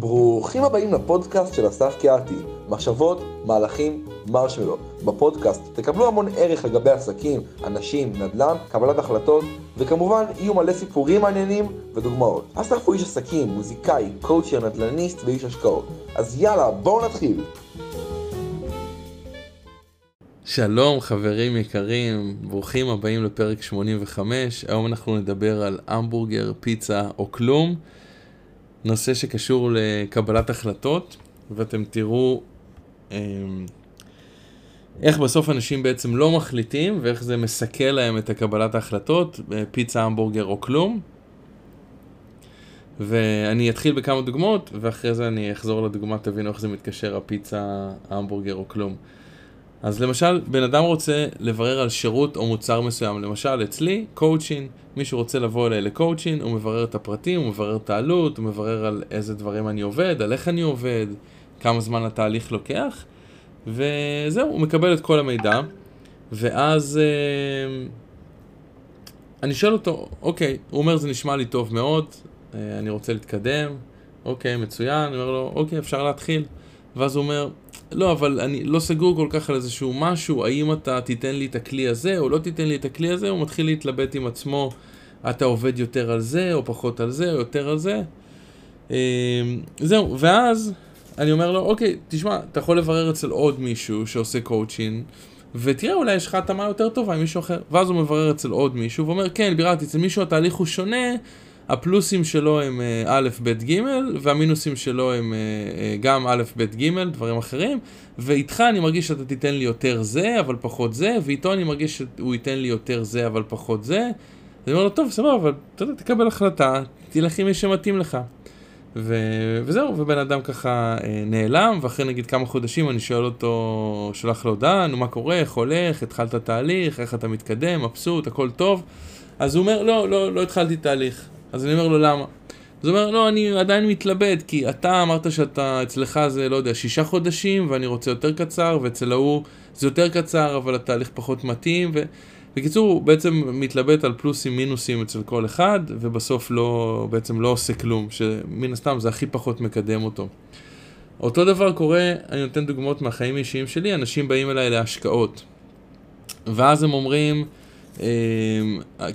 ברוכים הבאים לפודקאסט של אסף קיארטי, מחשבות, מהלכים, מרשמלו. בפודקאסט תקבלו המון ערך לגבי עסקים, אנשים, נדל"ן, קבלת החלטות, וכמובן יהיו מלא סיפורים מעניינים ודוגמאות. אסף הוא איש עסקים, מוזיקאי, קואוצ'ר, נדל"ניסט ואיש השקעות. אז יאללה, בואו נתחיל. שלום חברים יקרים, ברוכים הבאים לפרק 85, היום אנחנו נדבר על המבורגר, פיצה או כלום, נושא שקשור לקבלת החלטות, ואתם תראו אה, איך בסוף אנשים בעצם לא מחליטים ואיך זה מסכל להם את הקבלת ההחלטות, אה, פיצה, המבורגר או כלום. ואני אתחיל בכמה דוגמאות, ואחרי זה אני אחזור לדוגמה, תבינו איך זה מתקשר, הפיצה, ההמבורגר או כלום. אז למשל, בן אדם רוצה לברר על שירות או מוצר מסוים. למשל, אצלי, קואוצ'ין, מישהו רוצה לבוא אליי לקואוצ'ין, הוא מברר את הפרטים, הוא מברר את העלות, הוא מברר על איזה דברים אני עובד, על איך אני עובד, כמה זמן התהליך לוקח, וזהו, הוא מקבל את כל המידע, ואז אה, אני שואל אותו, אוקיי, הוא אומר זה נשמע לי טוב מאוד, אה, אני רוצה להתקדם, אוקיי, מצוין, אני אומר לו, אוקיי, אפשר להתחיל. ואז הוא אומר, לא, אבל אני לא סגור כל כך על איזשהו משהו, האם אתה תיתן לי את הכלי הזה או לא תיתן לי את הכלי הזה, הוא מתחיל להתלבט עם עצמו, אתה עובד יותר על זה או פחות על זה או יותר על זה. אמ, זהו, ואז אני אומר לו, אוקיי, תשמע, אתה יכול לברר אצל עוד מישהו שעושה קואוצ'ין, ותראה, אולי יש לך התאמה יותר טובה עם מישהו אחר. ואז הוא מברר אצל עוד מישהו ואומר, כן, ביררתי, אצל מישהו התהליך הוא שונה, הפלוסים שלו הם אה, א', ב', ג', והמינוסים שלו הם אה, אה, גם א', ב', ג', דברים אחרים, ואיתך אני מרגיש שאתה תיתן לי יותר זה, אבל פחות זה, ואיתו אני מרגיש שהוא ייתן לי יותר זה, אבל פחות זה. אני אומר לו, טוב, סבבה, אבל אתה יודע, תקבל החלטה, תלך עם מי שמתאים לך. ו... וזהו, ובן אדם ככה נעלם, ואחרי נגיד כמה חודשים אני שואל אותו, שולח לו הודעה, נו מה קורה, איך הולך, התחלת תהליך, איך אתה מתקדם, מבסוט, הכל טוב. אז הוא אומר, לא, לא, לא התחלתי תהליך. אז אני אומר לו, למה? אז הוא אומר, לא, אני עדיין מתלבט, כי אתה אמרת שאתה, אצלך זה, לא יודע, שישה חודשים, ואני רוצה יותר קצר, ואצל ההוא זה יותר קצר, אבל התהליך פחות מתאים, ו... בקיצור, הוא בעצם מתלבט על פלוסים מינוסים אצל כל אחד, ובסוף לא, בעצם לא עושה כלום, שמן הסתם זה הכי פחות מקדם אותו. אותו דבר קורה, אני נותן דוגמאות מהחיים האישיים שלי, אנשים באים אליי להשקעות. ואז הם אומרים,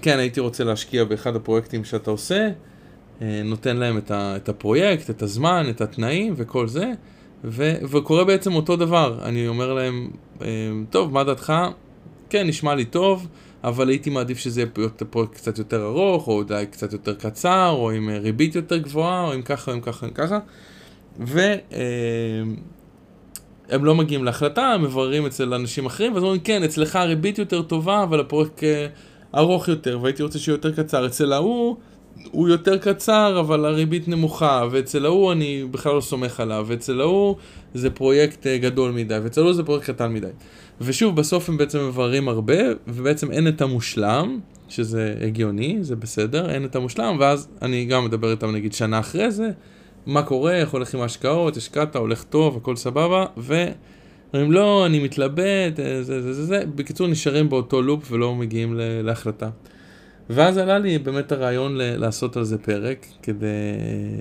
כן, הייתי רוצה להשקיע באחד הפרויקטים שאתה עושה, אה, נותן להם את, את הפרויקט, את הזמן, את התנאים וכל זה, ו, וקורה בעצם אותו דבר. אני אומר להם, אמ, טוב, מה דעתך? כן, נשמע לי טוב, אבל הייתי מעדיף שזה יהיה פרויקט קצת יותר ארוך, או אולי קצת יותר קצר, או עם ריבית יותר גבוהה, או עם ככה, או עם ככה, או עם ככה. ו... הם לא מגיעים להחלטה, הם מבררים אצל אנשים אחרים, ואז אומרים, כן, אצלך הריבית יותר טובה, אבל הפרויקט אה, ארוך יותר, והייתי רוצה שיהיה יותר קצר. אצל ההוא, הוא יותר קצר, אבל הריבית נמוכה, ואצל ההוא אני בכלל לא סומך עליו, ואצל ההוא זה פרויקט אה, גדול מדי, ואצל ההוא זה פרויקט קטן מדי. ושוב, בסוף הם בעצם מבררים הרבה, ובעצם אין את המושלם, שזה הגיוני, זה בסדר, אין את המושלם, ואז אני גם מדבר איתם נגיד שנה אחרי זה, מה קורה, איך הולך עם ההשקעות, השקעת, הולך טוב, הכל סבבה, ואומרים לא, אני מתלבט, אה, זה זה זה זה, בקיצור נשארים באותו לופ ולא מגיעים להחלטה. ואז עלה לי באמת הרעיון לעשות על זה פרק, כדי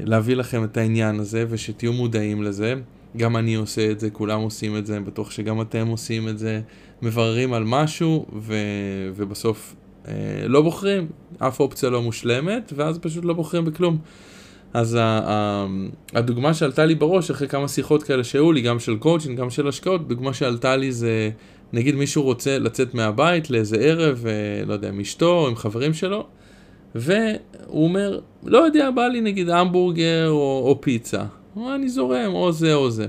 להביא לכם את העניין הזה ושתהיו מודעים לזה. גם אני עושה את זה, כולם עושים את זה, אני בטוח שגם אתם עושים את זה, מבררים על משהו ו- ובסוף אה, לא בוחרים, אף אופציה לא מושלמת, ואז פשוט לא בוחרים בכלום. אז הדוגמה שעלתה לי בראש אחרי כמה שיחות כאלה שהיו לי, גם של קואוצ'ינג, גם של השקעות, דוגמה שעלתה לי זה, נגיד מישהו רוצה לצאת מהבית לאיזה ערב, אה, לא יודע, עם אשתו עם חברים שלו, והוא אומר, לא יודע, בא לי נגיד המבורגר או, או פיצה. אני זורם, או זה או זה.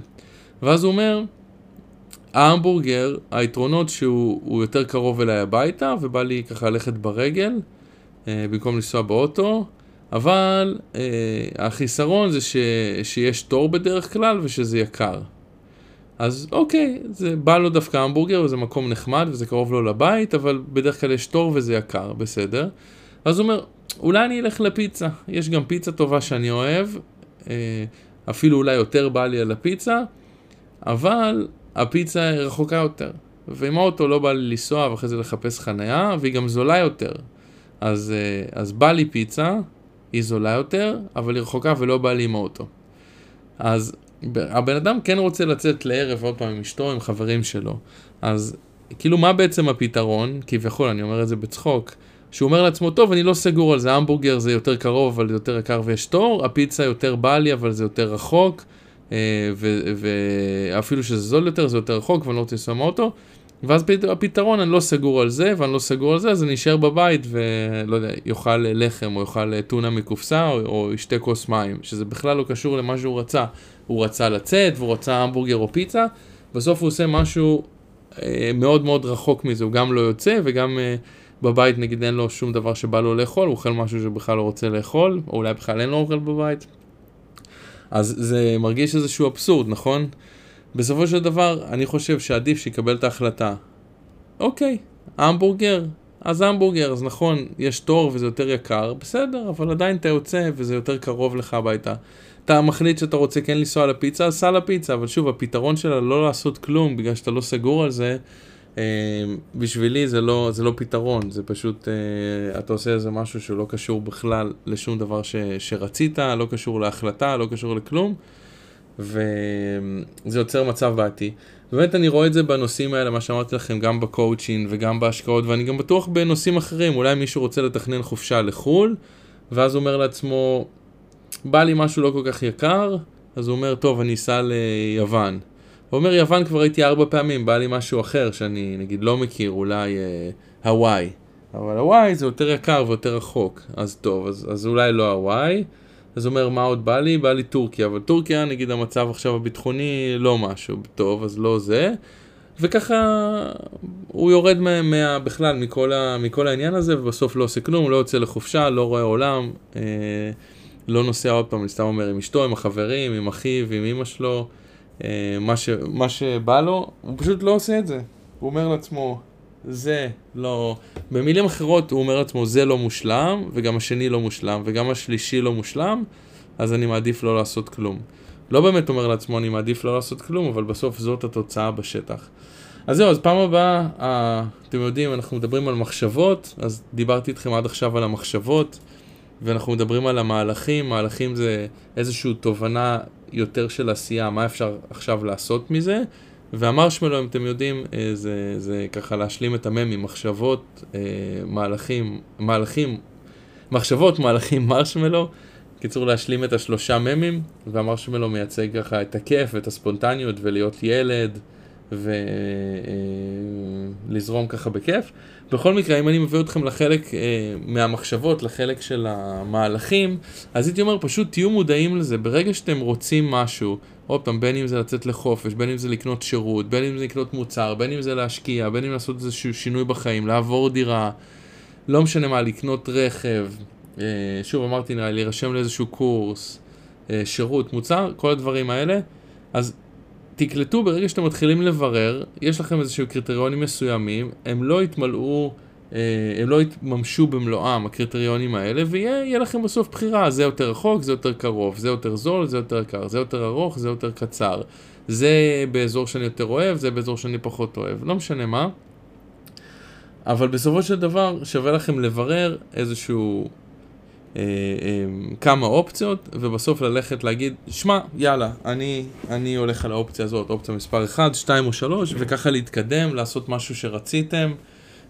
ואז הוא אומר, ההמבורגר, היתרונות שהוא יותר קרוב אליי הביתה, ובא לי ככה ללכת ברגל, אה, במקום לנסוע באוטו. אבל אה, החיסרון זה ש, שיש תור בדרך כלל ושזה יקר. אז אוקיי, זה בא לו דווקא המבורגר וזה מקום נחמד וזה קרוב לו לבית, אבל בדרך כלל יש תור וזה יקר, בסדר. אז הוא אומר, אולי אני אלך לפיצה, יש גם פיצה טובה שאני אוהב, אה, אפילו אולי יותר בא לי על הפיצה, אבל הפיצה רחוקה יותר. ועם האוטו לא בא לי לנסוע ואחרי זה לחפש חניה, והיא גם זולה יותר. אז, אה, אז בא לי פיצה, היא זולה יותר, אבל היא רחוקה ולא באה לי עם האוטו. אז הבן אדם כן רוצה לצאת לערב עוד פעם עם אשתו, עם חברים שלו. אז כאילו מה בעצם הפתרון? כביכול, אני אומר את זה בצחוק. שהוא אומר לעצמו, טוב, אני לא סגור על זה, המבורגר זה יותר קרוב, אבל זה יותר יקר ויש תור, הפיצה יותר בא לי, אבל זה יותר רחוק, אה, ואפילו שזה זול יותר, זה יותר רחוק, ואני לא רוצה לנסוע מהאוטו. ואז הפתרון, אני לא סגור על זה, ואני לא סגור על זה, אז אני אשאר בבית ולא יודע, יאכל לחם, או יאכל טונה מקופסה, או, או ישתה כוס מים, שזה בכלל לא קשור למה שהוא רצה. הוא רצה לצאת, והוא רצה המבורגר או פיצה, בסוף הוא עושה משהו אה, מאוד מאוד רחוק מזה, הוא גם לא יוצא, וגם אה, בבית נגיד אין לו שום דבר שבא לו לאכול, הוא אוכל משהו שבכלל לא רוצה לאכול, או אולי בכלל אין לו אוכל בבית. אז זה מרגיש איזשהו אבסורד, נכון? בסופו של דבר, אני חושב שעדיף שיקבל את ההחלטה. אוקיי, המבורגר, אז המבורגר, אז נכון, יש תור וזה יותר יקר, בסדר, אבל עדיין אתה יוצא וזה יותר קרוב לך הביתה. אתה מחליט שאתה רוצה כן לנסוע לפיצה, אז סע לפיצה, אבל שוב, הפתרון שלה לא לעשות כלום בגלל שאתה לא סגור על זה, אה, בשבילי זה לא, זה לא פתרון, זה פשוט, אה, אתה עושה איזה משהו שהוא לא קשור בכלל לשום דבר ש, שרצית, לא קשור להחלטה, לא קשור לכלום. וזה יוצר מצב בעייתי. באמת אני רואה את זה בנושאים האלה, מה שאמרתי לכם, גם בקואוצ'ין וגם בהשקעות, ואני גם בטוח בנושאים אחרים, אולי מישהו רוצה לתכנן חופשה לחו"ל, ואז אומר לעצמו, בא לי משהו לא כל כך יקר, אז הוא אומר, טוב, אני אסע ליוון. הוא אומר, יוון כבר הייתי ארבע פעמים, בא לי משהו אחר שאני נגיד לא מכיר, אולי אה, הוואי. אבל הוואי זה יותר יקר ויותר רחוק, אז טוב, אז, אז אולי לא הוואי. אז אומר, מה עוד בא לי? בא לי טורקיה, אבל טורקיה, נגיד המצב עכשיו הביטחוני לא משהו טוב, אז לא זה. וככה הוא יורד מה, מה, בכלל מכל, ה, מכל העניין הזה, ובסוף לא עושה כלום, לא יוצא לחופשה, לא רואה עולם, אה, לא נוסע עוד פעם, אני סתם אומר, עם אשתו, עם החברים, עם אחיו, עם אמא שלו, אה, מה, ש, מה שבא לו, הוא פשוט לא עושה את זה. הוא אומר לעצמו, זה לא... במילים אחרות הוא אומר לעצמו זה לא מושלם, וגם השני לא מושלם, וגם השלישי לא מושלם, אז אני מעדיף לא לעשות כלום. לא באמת אומר לעצמו אני מעדיף לא לעשות כלום, אבל בסוף זאת התוצאה בשטח. אז זהו, אז פעם הבאה, אה, אתם יודעים, אנחנו מדברים על מחשבות, אז דיברתי איתכם עד עכשיו על המחשבות, ואנחנו מדברים על המהלכים, מהלכים זה איזושהי תובנה יותר של עשייה, מה אפשר עכשיו לעשות מזה, והמרשמלו, אם אתם יודעים, אה, זה, זה ככה להשלים את הממים, מחשבות, אה, מהלכים, מהלכים, מחשבות, מהלכים, מרשמלו. קיצור, להשלים את השלושה ממים, והמרשמלו מייצג ככה את הכיף ואת הספונטניות ולהיות ילד ולזרום ככה בכיף. בכל מקרה, אם אני מביא אתכם לחלק אה, מהמחשבות, לחלק של המהלכים, אז הייתי אומר, פשוט תהיו מודעים לזה. ברגע שאתם רוצים משהו, עוד פעם, בין אם זה לצאת לחופש, בין אם זה לקנות שירות, בין אם זה לקנות מוצר, בין אם זה להשקיע, בין אם לעשות איזשהו שינוי בחיים, לעבור דירה, לא משנה מה, לקנות רכב, אה, שוב אמרתי, להירשם לאיזשהו קורס, אה, שירות, מוצר, כל הדברים האלה, אז תקלטו ברגע שאתם מתחילים לברר, יש לכם איזשהו קריטריונים מסוימים, הם לא יתמלאו, אה, הם לא יתממשו במלואם, הקריטריונים האלה, ויהיה לכם בסוף בחירה, זה יותר רחוק, זה יותר קרוב, זה יותר זול, זה יותר יקר, זה יותר ארוך, זה יותר קצר. זה באזור שאני יותר אוהב, זה באזור שאני פחות אוהב, לא משנה מה. אבל בסופו של דבר שווה לכם לברר איזשהו אה, אה, כמה אופציות, ובסוף ללכת להגיד, שמע, יאללה, אני, אני הולך על האופציה הזאת, אופציה מספר 1, 2 או 3, וככה להתקדם, לעשות משהו שרציתם,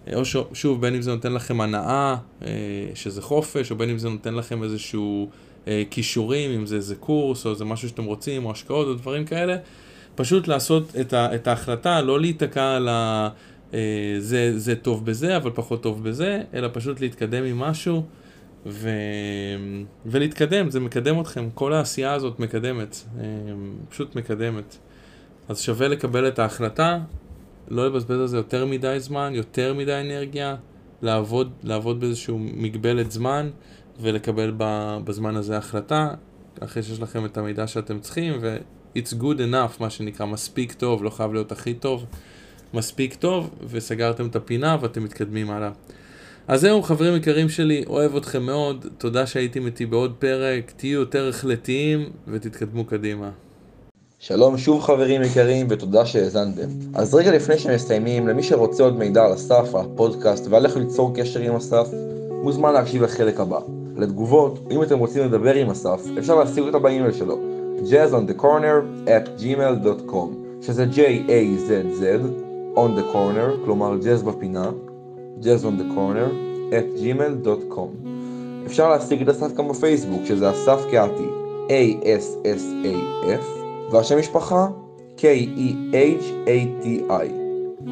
אה, או ש, שוב, בין אם זה נותן לכם הנאה, שזה חופש, או בין אם זה נותן לכם איזשהו כישורים, אם זה איזה קורס, או איזה משהו שאתם רוצים, או השקעות, או דברים כאלה, פשוט לעשות את, ה, את ההחלטה, לא להיתקע על ה... זה, זה טוב בזה, אבל פחות טוב בזה, אלא פשוט להתקדם עם משהו. ו... ולהתקדם, זה מקדם אתכם, כל העשייה הזאת מקדמת, אה, פשוט מקדמת. אז שווה לקבל את ההחלטה, לא לבזבז על זה יותר מדי זמן, יותר מדי אנרגיה, לעבוד, לעבוד באיזשהו מגבלת זמן ולקבל בזמן הזה החלטה, אחרי שיש לכם את המידע שאתם צריכים, ו-it's good enough, מה שנקרא, מספיק טוב, לא חייב להיות הכי טוב, מספיק טוב, וסגרתם את הפינה ואתם מתקדמים הלאה. אז זהו, חברים יקרים שלי, אוהב אתכם מאוד, תודה שהייתם איתי בעוד פרק, תהיו יותר החלטיים ותתקדמו קדימה. שלום שוב חברים יקרים ותודה שהאזנתם. אז רגע לפני שמסיימים, למי שרוצה עוד מידע על אסף, הפודקאסט ועל איך ליצור קשר עם אסף, מוזמן להקשיב לחלק הבא. לתגובות, אם אתם רוצים לדבר עם אסף, אפשר להשיג אותה באימייל שלו jazzonthecorner at gmail.com שזה J-A-Z-Z on the corner, כלומר jazz בפינה, jazz on the corner at gmail.com אפשר להשיג את אסף גם בפייסבוק, שזה אסף קהתי, A-S-S-A-F, והשם משפחה, K-E-H-A-T-I.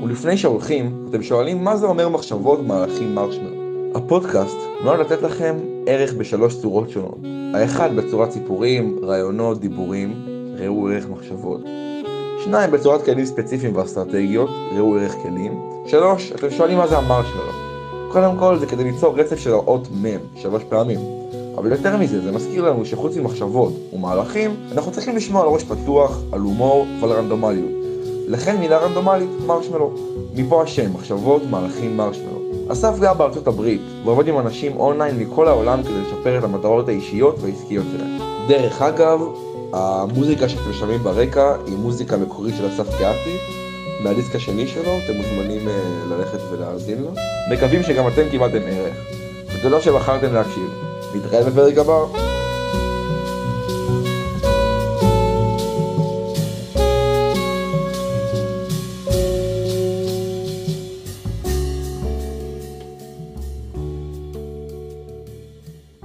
ולפני שהולכים, אתם שואלים מה זה אומר מחשבות מהלכים מרשמר. הפודקאסט נועד לתת לכם ערך בשלוש צורות שונות. האחד בצורת סיפורים, רעיונות, דיבורים, ראו ערך מחשבות. שניים בצורת כלים ספציפיים ואסטרטגיות, ראו ערך כלים. שלוש, אתם שואלים מה זה המרשמלו. קודם כל זה כדי ליצור רצף של האות מ' שלוש פעמים. אבל יותר מזה, זה מזכיר לנו שחוץ ממחשבות ומהלכים, אנחנו צריכים לשמוע על ראש פתוח, על הומור ועל רנדומליות. לכן מילה רנדומלית, מרשמלו. מפה השם, מחשבות, מהלכים, מרשמלו. אסף גר בארצות הברית, ועובד עם אנשים אונליין מכל העולם כדי לשפר את המטרות האישיות והעסקיות שלהם. דרך אגב, המוזיקה שאתם שומעים ברקע היא מוזיקה מקורית של אסף קיאטי, מהדיסק השני שלו, אתם מוזמנים uh, ללכת ולהאזין לו. מקווים שגם אתם קיבלתם ערך. ותודה שבחרתם להקשיב. נתראה בפרק הבא.